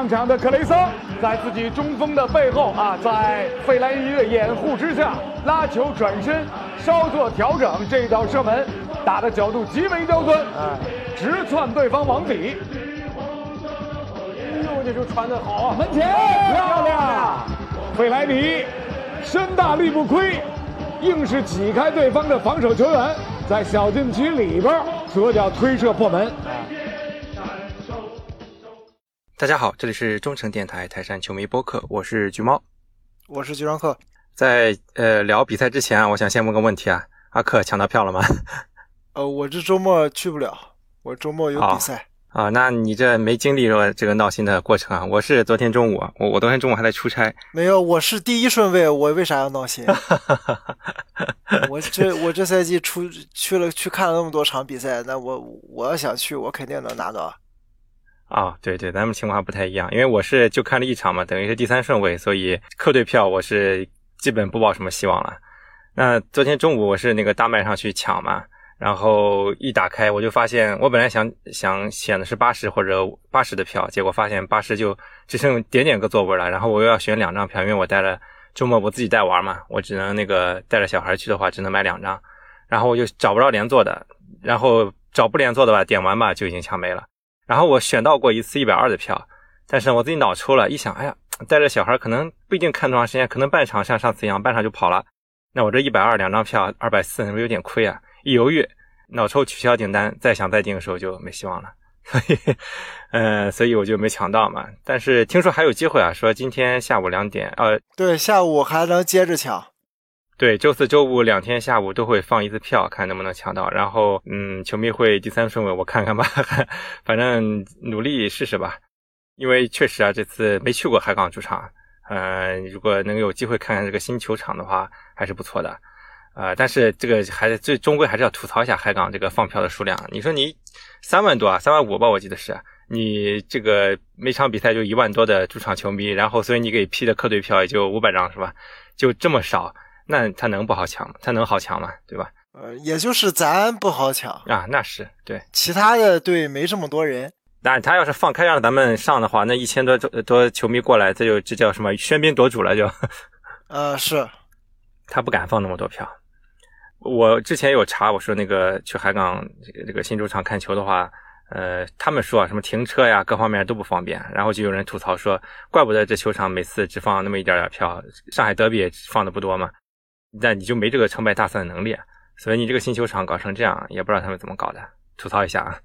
上场的克雷桑在自己中锋的背后啊，在费莱尼的掩护之下拉球转身，稍作调整，这一道射门打的角度极为刁钻，直窜对方网底。哎呦，这球传的好啊！门前漂亮，费莱尼身大力不亏，硬是挤开对方的防守球员，在小禁区里边左脚推射破门。大家好，这里是中诚电台台山球迷播客，我是橘猫，我是橘装客。在呃聊比赛之前啊，我想先问个问题啊，阿克抢到票了吗？呃，我这周末去不了，我周末有比赛。啊，那你这没经历过这个闹心的过程啊？我是昨天中午，我我昨天中午还在出差。没有，我是第一顺位，我为啥要闹心？我这我这赛季出去了去看了那么多场比赛，那我我要想去，我肯定能拿到。啊，对对，咱们情况不太一样，因为我是就看了一场嘛，等于是第三顺位，所以客队票我是基本不抱什么希望了。那昨天中午我是那个大麦上去抢嘛。然后一打开，我就发现，我本来想想选的是八十或者八十的票，结果发现八十就只剩点点个座位了。然后我又要选两张票，因为我带了周末我自己带玩嘛，我只能那个带着小孩去的话，只能买两张。然后我就找不着连坐的，然后找不连坐的吧，点完吧就已经抢没了。然后我选到过一次一百二的票，但是我自己脑抽了一想，哎呀，带着小孩可能不一定看多长时间，可能半场像上次一样半场就跑了。那我这一百二两张票二百四，是不是有点亏啊？一犹豫，脑抽取消订单，再想再订的时候就没希望了，所以，呃，所以我就没抢到嘛。但是听说还有机会啊，说今天下午两点，呃，对，下午还能接着抢。对，周四周五两天下午都会放一次票，看能不能抢到。然后，嗯，球迷会第三顺位，我看看吧，反正努力试试吧。因为确实啊，这次没去过海港主场，嗯，如果能有机会看看这个新球场的话，还是不错的。啊，但是这个还是最终归还是要吐槽一下海港这个放票的数量。你说你三万多啊，三万五吧，我记得是你这个每场比赛就一万多的主场球迷，然后所以你给批的客队票也就五百张是吧？就这么少，那他能不好抢吗？他能好抢吗？对吧？呃，也就是咱不好抢啊，那是对，其他的队没这么多人。但他要是放开让咱们上的话，那一千多多球迷过来，这就这叫什么喧宾夺主了就。呃，是，他不敢放那么多票。我之前有查，我说那个去海港这个这个新主场看球的话，呃，他们说什么停车呀，各方面都不方便。然后就有人吐槽说，怪不得这球场每次只放那么一点点票，上海德比放的不多嘛，那你就没这个成败大算的能力。所以你这个新球场搞成这样，也不知道他们怎么搞的，吐槽一下啊。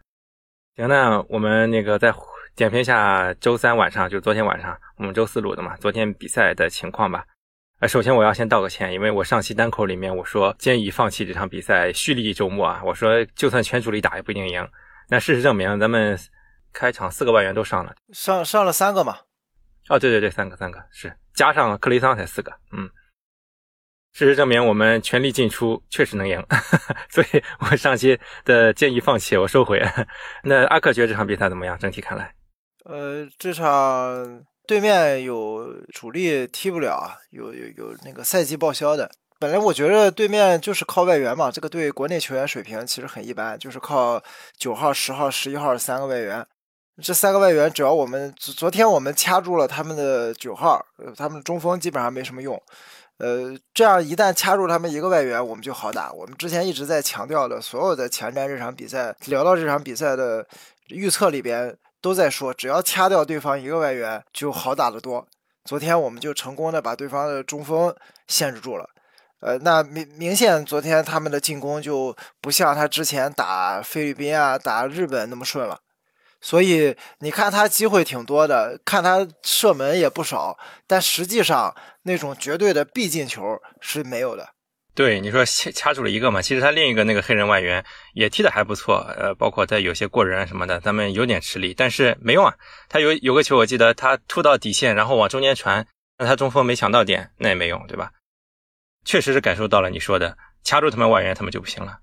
行，那我们那个再点评一下周三晚上，就昨天晚上我们周四录的嘛，昨天比赛的情况吧。呃，首先我要先道个歉，因为我上期单口里面我说建议放弃这场比赛，蓄力周末啊。我说就算全主力打也不一定赢。那事实证明，咱们开场四个外援都上了，上上了三个嘛？哦，对对对，三个三个是加上克雷桑才四个。嗯，事实证明我们全力进出确实能赢，所以我上期的建议放弃我收回。那阿克觉得这场比赛怎么样？整体看来，呃，这场。对面有主力踢不了，有有有那个赛季报销的。本来我觉得对面就是靠外援嘛，这个队国内球员水平其实很一般，就是靠九号、十号、十一号三个外援。这三个外援，只要我们昨昨天我们掐住了他们的九号，他们中锋基本上没什么用。呃，这样一旦掐住他们一个外援，我们就好打。我们之前一直在强调的，所有的前瞻这场比赛，聊到这场比赛的预测里边。都在说，只要掐掉对方一个外援就好打得多。昨天我们就成功的把对方的中锋限制住了。呃，那明明显昨天他们的进攻就不像他之前打菲律宾啊、打日本那么顺了。所以你看他机会挺多的，看他射门也不少，但实际上那种绝对的必进球是没有的。对你说掐住了一个嘛，其实他另一个那个黑人外援也踢得还不错，呃，包括他有些过人什么的，咱们有点吃力，但是没用啊。他有有个球我记得他突到底线，然后往中间传，那他中锋没抢到点，那也没用，对吧？确实是感受到了你说的掐住他们外援，他们就不行了。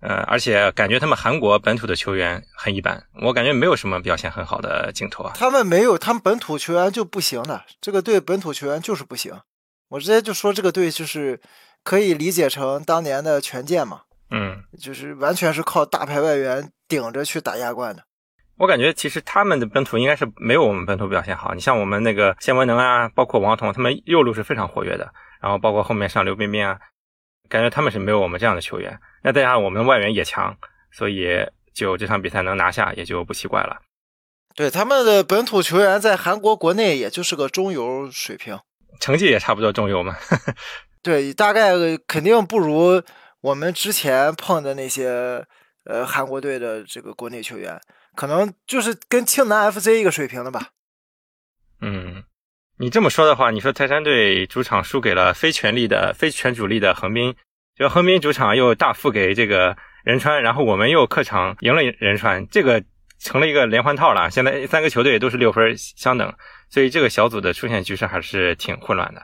呃，而且感觉他们韩国本土的球员很一般，我感觉没有什么表现很好的镜头啊。他们没有，他们本土球员就不行的，这个队本土球员就是不行。我直接就说这个队就是。可以理解成当年的权健嘛？嗯，就是完全是靠大牌外援顶着去打亚冠的。我感觉其实他们的本土应该是没有我们本土表现好。你像我们那个谢文能啊，包括王彤，他们右路是非常活跃的。然后包括后面上刘彬彬啊，感觉他们是没有我们这样的球员。那再加上我们外援也强，所以就这场比赛能拿下也就不奇怪了。对他们的本土球员在韩国国内也就是个中游水平，成绩也差不多中游嘛。对，大概肯定不如我们之前碰的那些呃韩国队的这个国内球员。可能就是跟庆南 FC 一个水平的吧。嗯，你这么说的话，你说泰山队主场输给了非全力的、非全主力的横滨，就横滨主场又大负给这个仁川，然后我们又客场赢了仁川，这个成了一个连环套了。现在三个球队都是六分相等，所以这个小组的出线局势还是挺混乱的。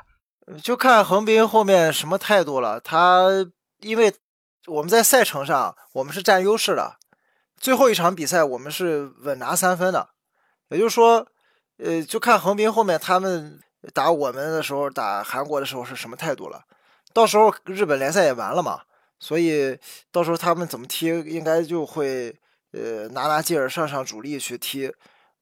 就看横滨后面什么态度了。他因为我们在赛程上我们是占优势的。最后一场比赛，我们是稳拿三分的，也就是说，呃，就看横滨后面他们打我们的时候，打韩国的时候是什么态度了。到时候日本联赛也完了嘛，所以到时候他们怎么踢，应该就会呃拿拿劲儿，上上主力去踢。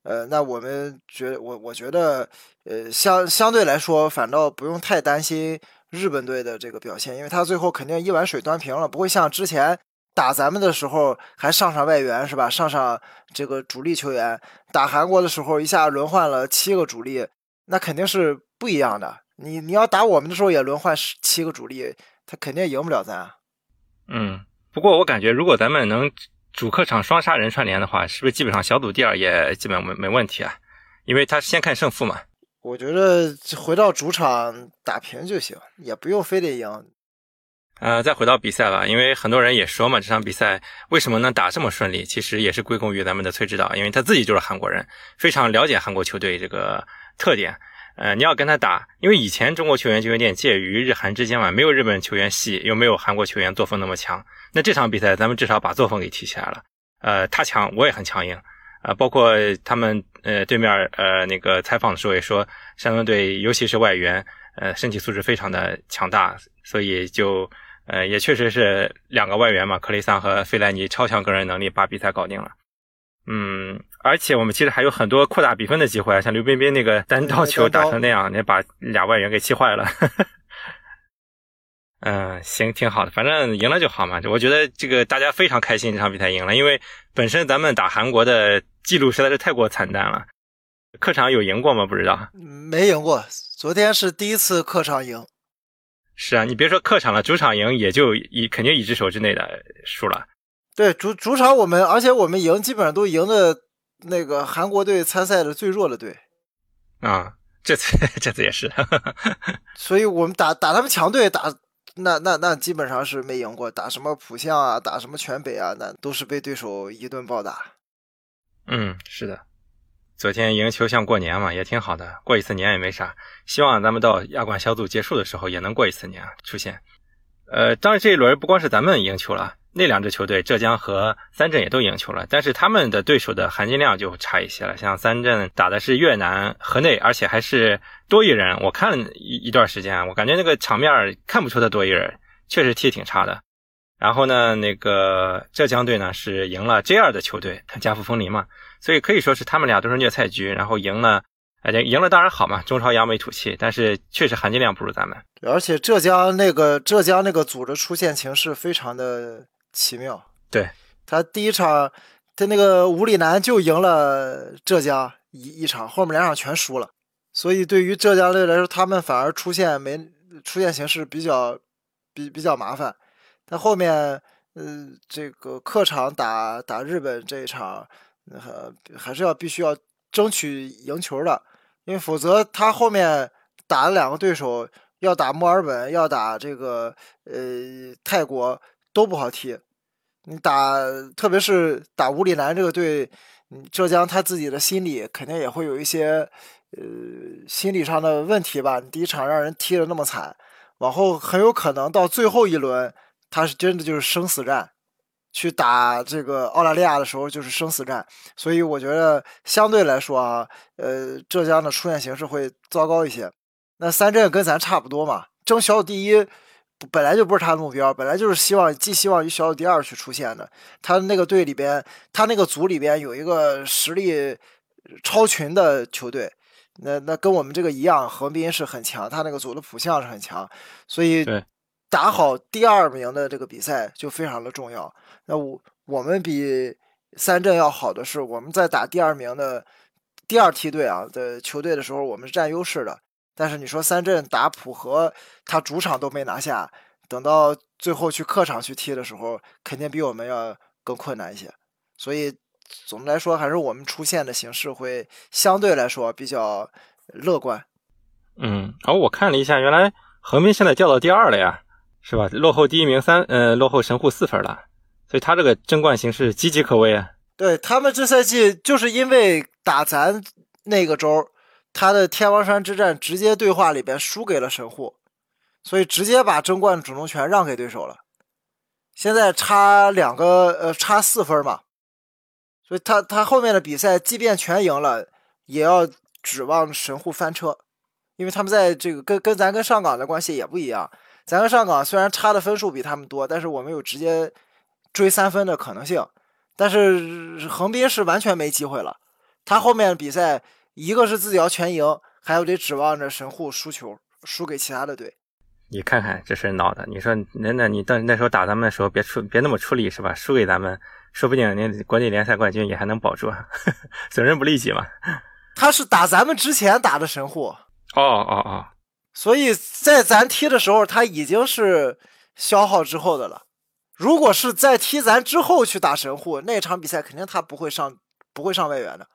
呃，那我们觉我我觉得，呃，相相对来说，反倒不用太担心日本队的这个表现，因为他最后肯定一碗水端平了，不会像之前。打咱们的时候还上上外援是吧？上上这个主力球员。打韩国的时候一下轮换了七个主力，那肯定是不一样的。你你要打我们的时候也轮换七个主力，他肯定赢不了咱。嗯，不过我感觉如果咱们能主客场双杀人串联的话，是不是基本上小组第二也基本没没问题啊？因为他先看胜负嘛。我觉得回到主场打平就行，也不用非得赢。呃，再回到比赛吧，因为很多人也说嘛，这场比赛为什么能打这么顺利，其实也是归功于咱们的崔指导，因为他自己就是韩国人，非常了解韩国球队这个特点。呃，你要跟他打，因为以前中国球员就有点介于日韩之间嘛，没有日本球员细，又没有韩国球员作风那么强。那这场比赛咱们至少把作风给提起来了。呃，他强，我也很强硬。啊，包括他们呃对面呃那个采访的时候也说，山东队尤其是外援，呃身体素质非常的强大，所以就。呃，也确实是两个外援嘛，克雷桑和费莱尼超强个人能力把比赛搞定了。嗯，而且我们其实还有很多扩大比分的机会，像刘彬彬那个单刀球打成那样，那把俩外援给气坏了。嗯，行，挺好的，反正赢了就好嘛。我觉得这个大家非常开心，这场比赛赢了，因为本身咱们打韩国的记录实在是太过惨淡了。客场有赢过吗？不知道，没赢过，昨天是第一次客场赢。是啊，你别说客场了，主场赢也就一肯定一只手之内的输了。对，主主场我们，而且我们赢基本上都赢的那个韩国队参赛的最弱的队。啊，这次 这次也是。所以我们打打他们强队打，那那那基本上是没赢过。打什么浦项啊，打什么全北啊，那都是被对手一顿暴打。嗯，是的。昨天赢球像过年嘛，也挺好的，过一次年也没啥。希望咱们到亚冠小组结束的时候也能过一次年出现。呃，当然这一轮不光是咱们赢球了，那两支球队浙江和三镇也都赢球了，但是他们的对手的含金量就差一些了。像三镇打的是越南河内，而且还是多一人。我看一一段时间，我感觉那个场面看不出他多一人，确实踢挺差的。然后呢，那个浙江队呢是赢了 J 二的球队加富风林嘛。所以可以说是他们俩都是虐菜局，然后赢了，哎赢了当然好嘛，中超扬眉吐气，但是确实含金量不如咱们。而且浙江那个浙江那个组织出现形势非常的奇妙。对他第一场，他那个吴里南就赢了浙江一一场，后面两场全输了。所以对于浙江队来说，他们反而出现没出现形势比较比比较麻烦。但后面，呃，这个客场打打日本这一场。还还是要必须要争取赢球的，因为否则他后面打的两个对手要打墨尔本，要打这个呃泰国都不好踢。你打特别是打乌里南这个队，浙江他自己的心理肯定也会有一些呃心理上的问题吧。第一场让人踢的那么惨，往后很有可能到最后一轮，他是真的就是生死战。去打这个澳大利亚的时候就是生死战，所以我觉得相对来说啊，呃，浙江的出现形势会糟糕一些。那三镇跟咱差不多嘛，争小组第一本来就不是他的目标，本来就是希望寄希望于小组第二去出现的。他那个队里边，他那个组里边有一个实力超群的球队，那那跟我们这个一样，横滨是很强，他那个组的普项是很强，所以打好第二名的这个比赛就非常的重要。那我我们比三镇要好的是，我们在打第二名的第二梯队啊的球队的时候，我们是占优势的。但是你说三镇打浦和，他主场都没拿下，等到最后去客场去踢的时候，肯定比我们要更困难一些。所以总的来说，还是我们出现的形式会相对来说比较乐观。嗯，然后我看了一下，原来横滨现在掉到第二了呀，是吧？落后第一名三，呃，落后神户四分了。所以他这个争冠形势岌岌可危啊。对他们这赛季就是因为打咱那个周。他的天王山之战直接对话里边输给了神户，所以直接把争冠主动权让给对手了。现在差两个，呃，差四分嘛。所以他他后面的比赛，即便全赢了，也要指望神户翻车，因为他们在这个跟跟咱跟上港的关系也不一样。咱跟上港虽然差的分数比他们多，但是我们有直接追三分的可能性。但是横滨是完全没机会了，他后面比赛。一个是自己要全赢，还有得指望着神户输球，输给其他的队。你看看这事闹的，你说那那你到那时候打咱们的时候，别出别那么出力是吧？输给咱们，说不定那国内联赛冠军也还能保住，损人不利己嘛。他是打咱们之前打的神户。哦哦哦，所以在咱踢的时候，他已经是消耗之后的了。如果是在踢咱之后去打神户，那场比赛肯定他不会上，不会上外援的。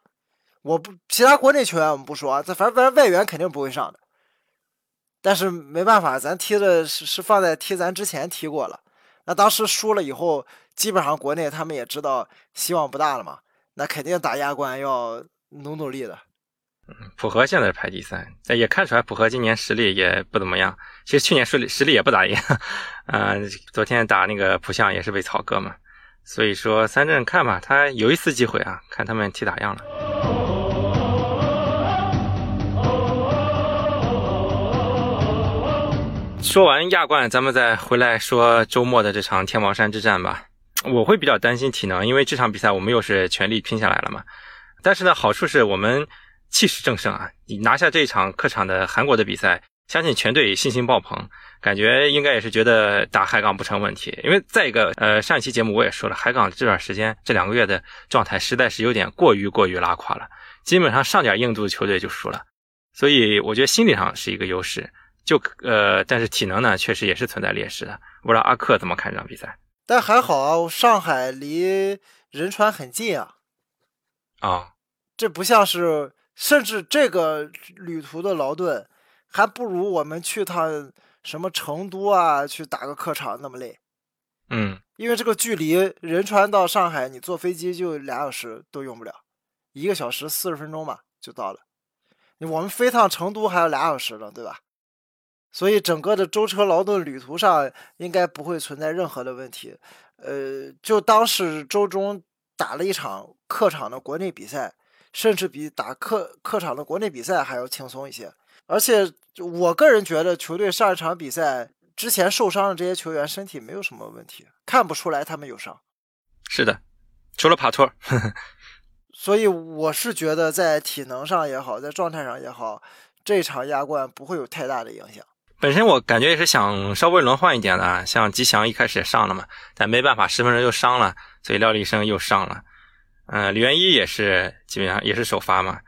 我不，其他国内球员我们不说啊，这反正反正外援肯定不会上的。但是没办法，咱踢的是是放在踢咱之前踢过了。那当时输了以后，基本上国内他们也知道希望不大了嘛。那肯定打亚冠要努努力的。嗯，浦和现在排第三，但也看出来浦和今年实力也不怎么样。其实去年实力实力也不咋样。嗯，昨天打那个浦项也是被草割嘛。所以说三镇看吧，他有一次机会啊，看他们踢咋样了。说完亚冠，咱们再回来说周末的这场天王山之战吧。我会比较担心体能，因为这场比赛我们又是全力拼下来了嘛。但是呢，好处是我们气势正盛啊！你拿下这一场客场的韩国的比赛，相信全队信心爆棚，感觉应该也是觉得打海港不成问题。因为再一个，呃，上一期节目我也说了，海港这段时间这两个月的状态实在是有点过于过于拉垮了，基本上上点硬度的球队就输了。所以我觉得心理上是一个优势。就呃，但是体能呢，确实也是存在劣势的。不知道阿克怎么看这场比赛？但还好啊，上海离仁川很近啊。啊，这不像是，甚至这个旅途的劳顿，还不如我们去趟什么成都啊，去打个客场那么累。嗯，因为这个距离仁川到上海，你坐飞机就俩小时都用不了，一个小时四十分钟吧就到了。我们飞趟成都还要俩小时呢，对吧？所以整个的舟车劳顿旅途上应该不会存在任何的问题，呃，就当是周中打了一场客场的国内比赛，甚至比打客客场的国内比赛还要轻松一些。而且我个人觉得，球队上一场比赛之前受伤的这些球员身体没有什么问题，看不出来他们有伤。是的，除了帕托。所以我是觉得在体能上也好，在状态上也好，这场亚冠不会有太大的影响。本身我感觉也是想稍微轮换一点的，像吉祥一开始也上了嘛，但没办法，十分钟又伤了，所以廖立生又上了。嗯，李元一也是基本上也是首发嘛。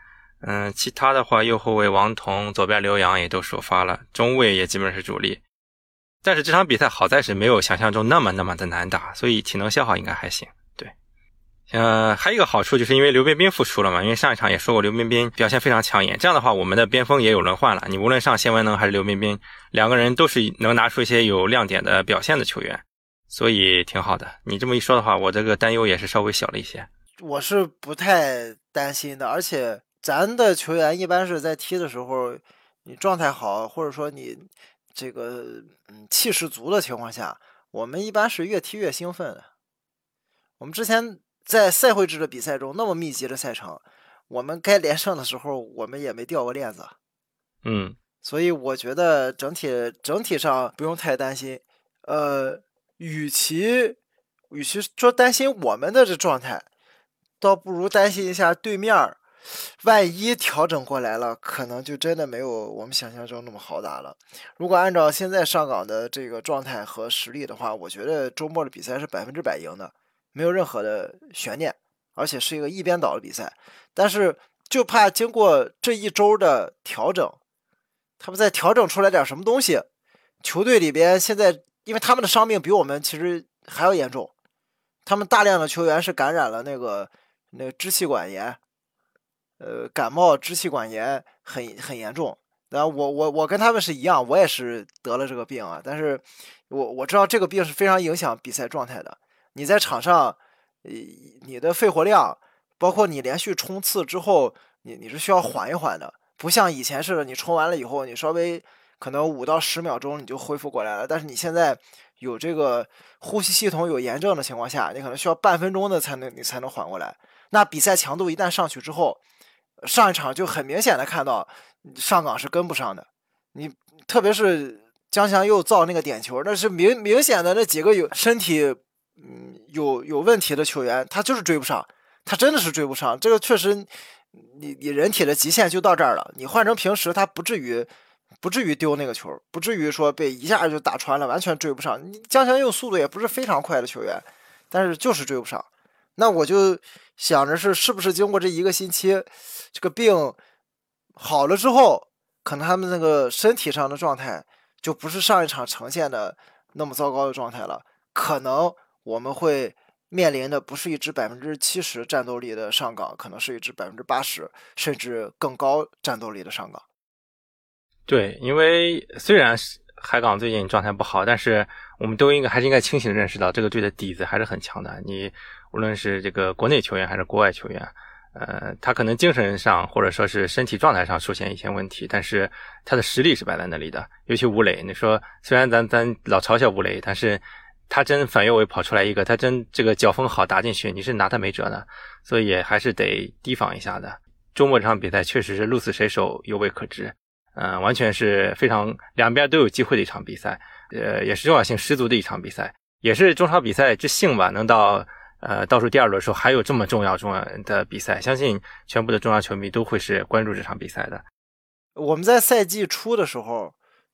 嗯，其他的话，右后卫王彤、左边刘洋也都首发了，中卫也基本是主力。但是这场比赛好在是没有想象中那么那么的难打，所以体能消耗应该还行。对呃，还有一个好处就是因为刘彬彬复出了嘛，因为上一场也说过刘彬彬表现非常抢眼，这样的话我们的边锋也有轮换了。你无论上谢文能还是刘彬彬，两个人都是能拿出一些有亮点的表现的球员，所以挺好的。你这么一说的话，我这个担忧也是稍微小了一些。我是不太担心的，而且咱的球员一般是在踢的时候，你状态好，或者说你这个嗯气势足的情况下，我们一般是越踢越兴奋的。我们之前。在赛会制的比赛中，那么密集的赛程，我们该连胜的时候，我们也没掉过链子。嗯，所以我觉得整体整体上不用太担心。呃，与其与其说担心我们的这状态，倒不如担心一下对面儿。万一调整过来了，可能就真的没有我们想象中那么好打了。如果按照现在上港的这个状态和实力的话，我觉得周末的比赛是百分之百赢的，没有任何的悬念，而且是一个一边倒的比赛。但是就怕经过这一周的调整，他们再调整出来点什么东西，球队里边现在因为他们的伤病比我们其实还要严重，他们大量的球员是感染了那个那个支气管炎。呃，感冒支气管炎很很严重，然后我我我跟他们是一样，我也是得了这个病啊。但是，我我知道这个病是非常影响比赛状态的。你在场上，你的肺活量，包括你连续冲刺之后，你你是需要缓一缓的，不像以前似的，你冲完了以后，你稍微可能五到十秒钟你就恢复过来了。但是你现在有这个呼吸系统有炎症的情况下，你可能需要半分钟的才能你才能缓过来。那比赛强度一旦上去之后，上一场就很明显的看到上港是跟不上的，你特别是江翔又造那个点球，那是明明显的那几个有身体嗯有有问题的球员，他就是追不上，他真的是追不上。这个确实，你你人体的极限就到这儿了。你换成平时，他不至于不至于丢那个球，不至于说被一下就打穿了，完全追不上。你江翔佑速度也不是非常快的球员，但是就是追不上。那我就想着是是不是经过这一个星期，这个病好了之后，可能他们那个身体上的状态就不是上一场呈现的那么糟糕的状态了。可能我们会面临的不是一支百分之七十战斗力的上港，可能是一支百分之八十甚至更高战斗力的上港。对，因为虽然海港最近状态不好，但是我们都应该还是应该清醒的认识到，这个队的底子还是很强的。你。无论是这个国内球员还是国外球员，呃，他可能精神上或者说是身体状态上出现一些问题，但是他的实力是摆在那里的。尤其吴磊，你说虽然咱咱老嘲笑吴磊，但是他真反越位跑出来一个，他真这个脚风好打进去，你是拿他没辙的。所以还是得提防一下的。周末这场比赛确实是鹿死谁手，犹未可知。嗯，完全是非常两边都有机会的一场比赛，呃，也是重要性十足的一场比赛，也是中超比赛之幸吧，能到。呃，倒数第二轮的时候还有这么重要重要的比赛，相信全部的中央球迷都会是关注这场比赛的。我们在赛季初的时候，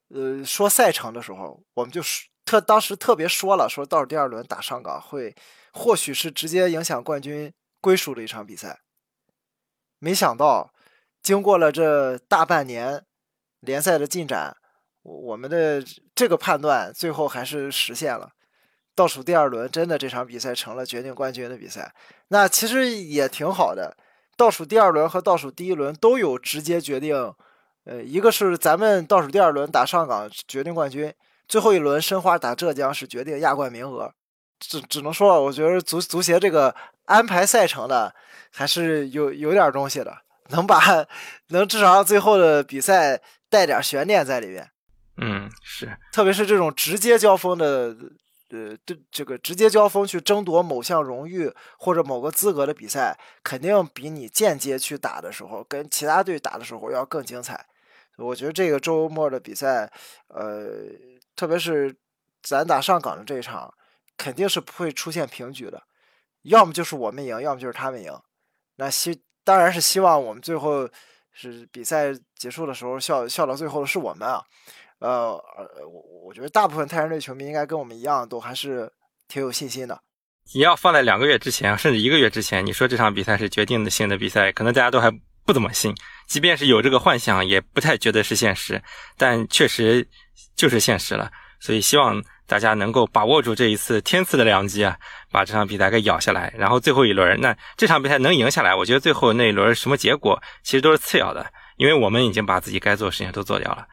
呃，说赛程的时候，我们就特当时特别说了，说倒数第二轮打上港会，或许是直接影响冠军归属的一场比赛。没想到，经过了这大半年联赛的进展，我们的这个判断最后还是实现了。倒数第二轮，真的这场比赛成了决定冠军的比赛，那其实也挺好的。倒数第二轮和倒数第一轮都有直接决定，呃，一个是咱们倒数第二轮打上港决定冠军，最后一轮申花打浙江是决定亚冠名额。只只能说，我觉得足足协这个安排赛程的还是有有点东西的，能把能至少让最后的比赛带点悬念在里面。嗯，是，特别是这种直接交锋的。呃，这这个直接交锋去争夺某项荣誉或者某个资格的比赛，肯定比你间接去打的时候，跟其他队打的时候要更精彩。我觉得这个周末的比赛，呃，特别是咱打上港的这一场，肯定是不会出现平局的，要么就是我们赢，要么就是他们赢。那希当然是希望我们最后是比赛结束的时候笑笑到最后的是我们啊。呃，我我觉得大部分泰山队球迷应该跟我们一样，都还是挺有信心的。你要放在两个月之前，甚至一个月之前，你说这场比赛是决定性的比赛，可能大家都还不怎么信。即便是有这个幻想，也不太觉得是现实。但确实就是现实了。所以希望大家能够把握住这一次天赐的良机啊，把这场比赛给咬下来。然后最后一轮，那这场比赛能赢下来，我觉得最后那一轮什么结果其实都是次要的，因为我们已经把自己该做的事情都做掉了。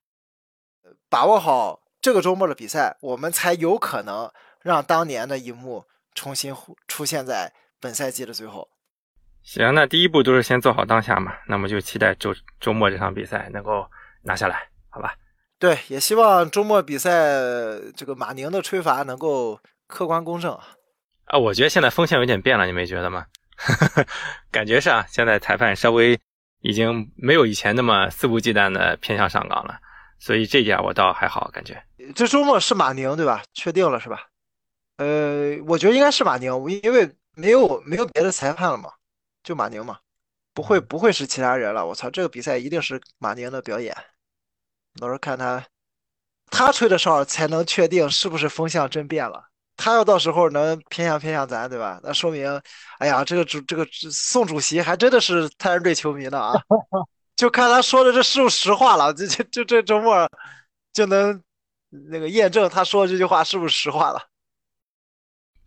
把握好这个周末的比赛，我们才有可能让当年的一幕重新出现在本赛季的最后。行，那第一步都是先做好当下嘛，那么就期待周周末这场比赛能够拿下来，好吧？对，也希望周末比赛这个马宁的吹罚能够客观公正啊。我觉得现在风向有点变了，你没觉得吗？感觉是啊，现在裁判稍微已经没有以前那么肆无忌惮的偏向上岗了。所以这点我倒还好，感觉。这周末是马宁对吧？确定了是吧？呃，我觉得应该是马宁，因为没有没有别的裁判了嘛，就马宁嘛，不会不会是其他人了。我操，这个比赛一定是马宁的表演，到时候看他他吹的哨才能确定是不是风向真变了。他要到时候能偏向偏向咱，对吧？那说明，哎呀，这个主这个宋主席还真的是泰山队球迷呢啊！就看他说的这是不是实话了，这这就这周末就能那个验证他说的这句话是不是实话了。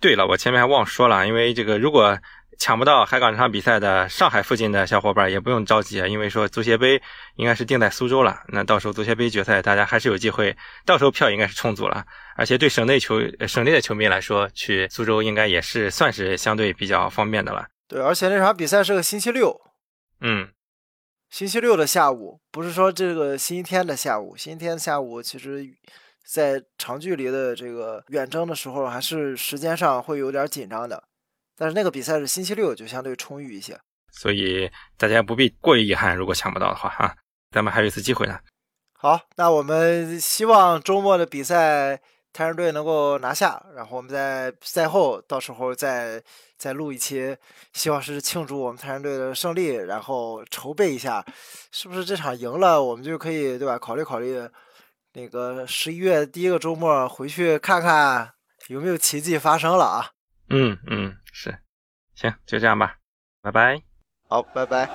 对了，我前面还忘说了，因为这个如果抢不到海港这场比赛的上海附近的小伙伴也不用着急啊，因为说足协杯应该是定在苏州了，那到时候足协杯决赛大家还是有机会，到时候票应该是充足了，而且对省内球省内的球迷来说，去苏州应该也是算是相对比较方便的了。对，而且那场比赛是个星期六，嗯，星期六的下午，不是说这个星期天的下午，星期天下午其实。在长距离的这个远征的时候，还是时间上会有点紧张的。但是那个比赛是星期六，就相对充裕一些，所以大家不必过于遗憾。如果抢不到的话，哈，咱们还有一次机会呢。好，那我们希望周末的比赛太阳队能够拿下，然后我们在赛后到时候再再录一期，希望是庆祝我们泰山队的胜利，然后筹备一下，是不是这场赢了，我们就可以对吧？考虑考虑。那个十一月第一个周末回去看看有没有奇迹发生了啊？嗯嗯，是，行，就这样吧，拜拜。好，拜拜。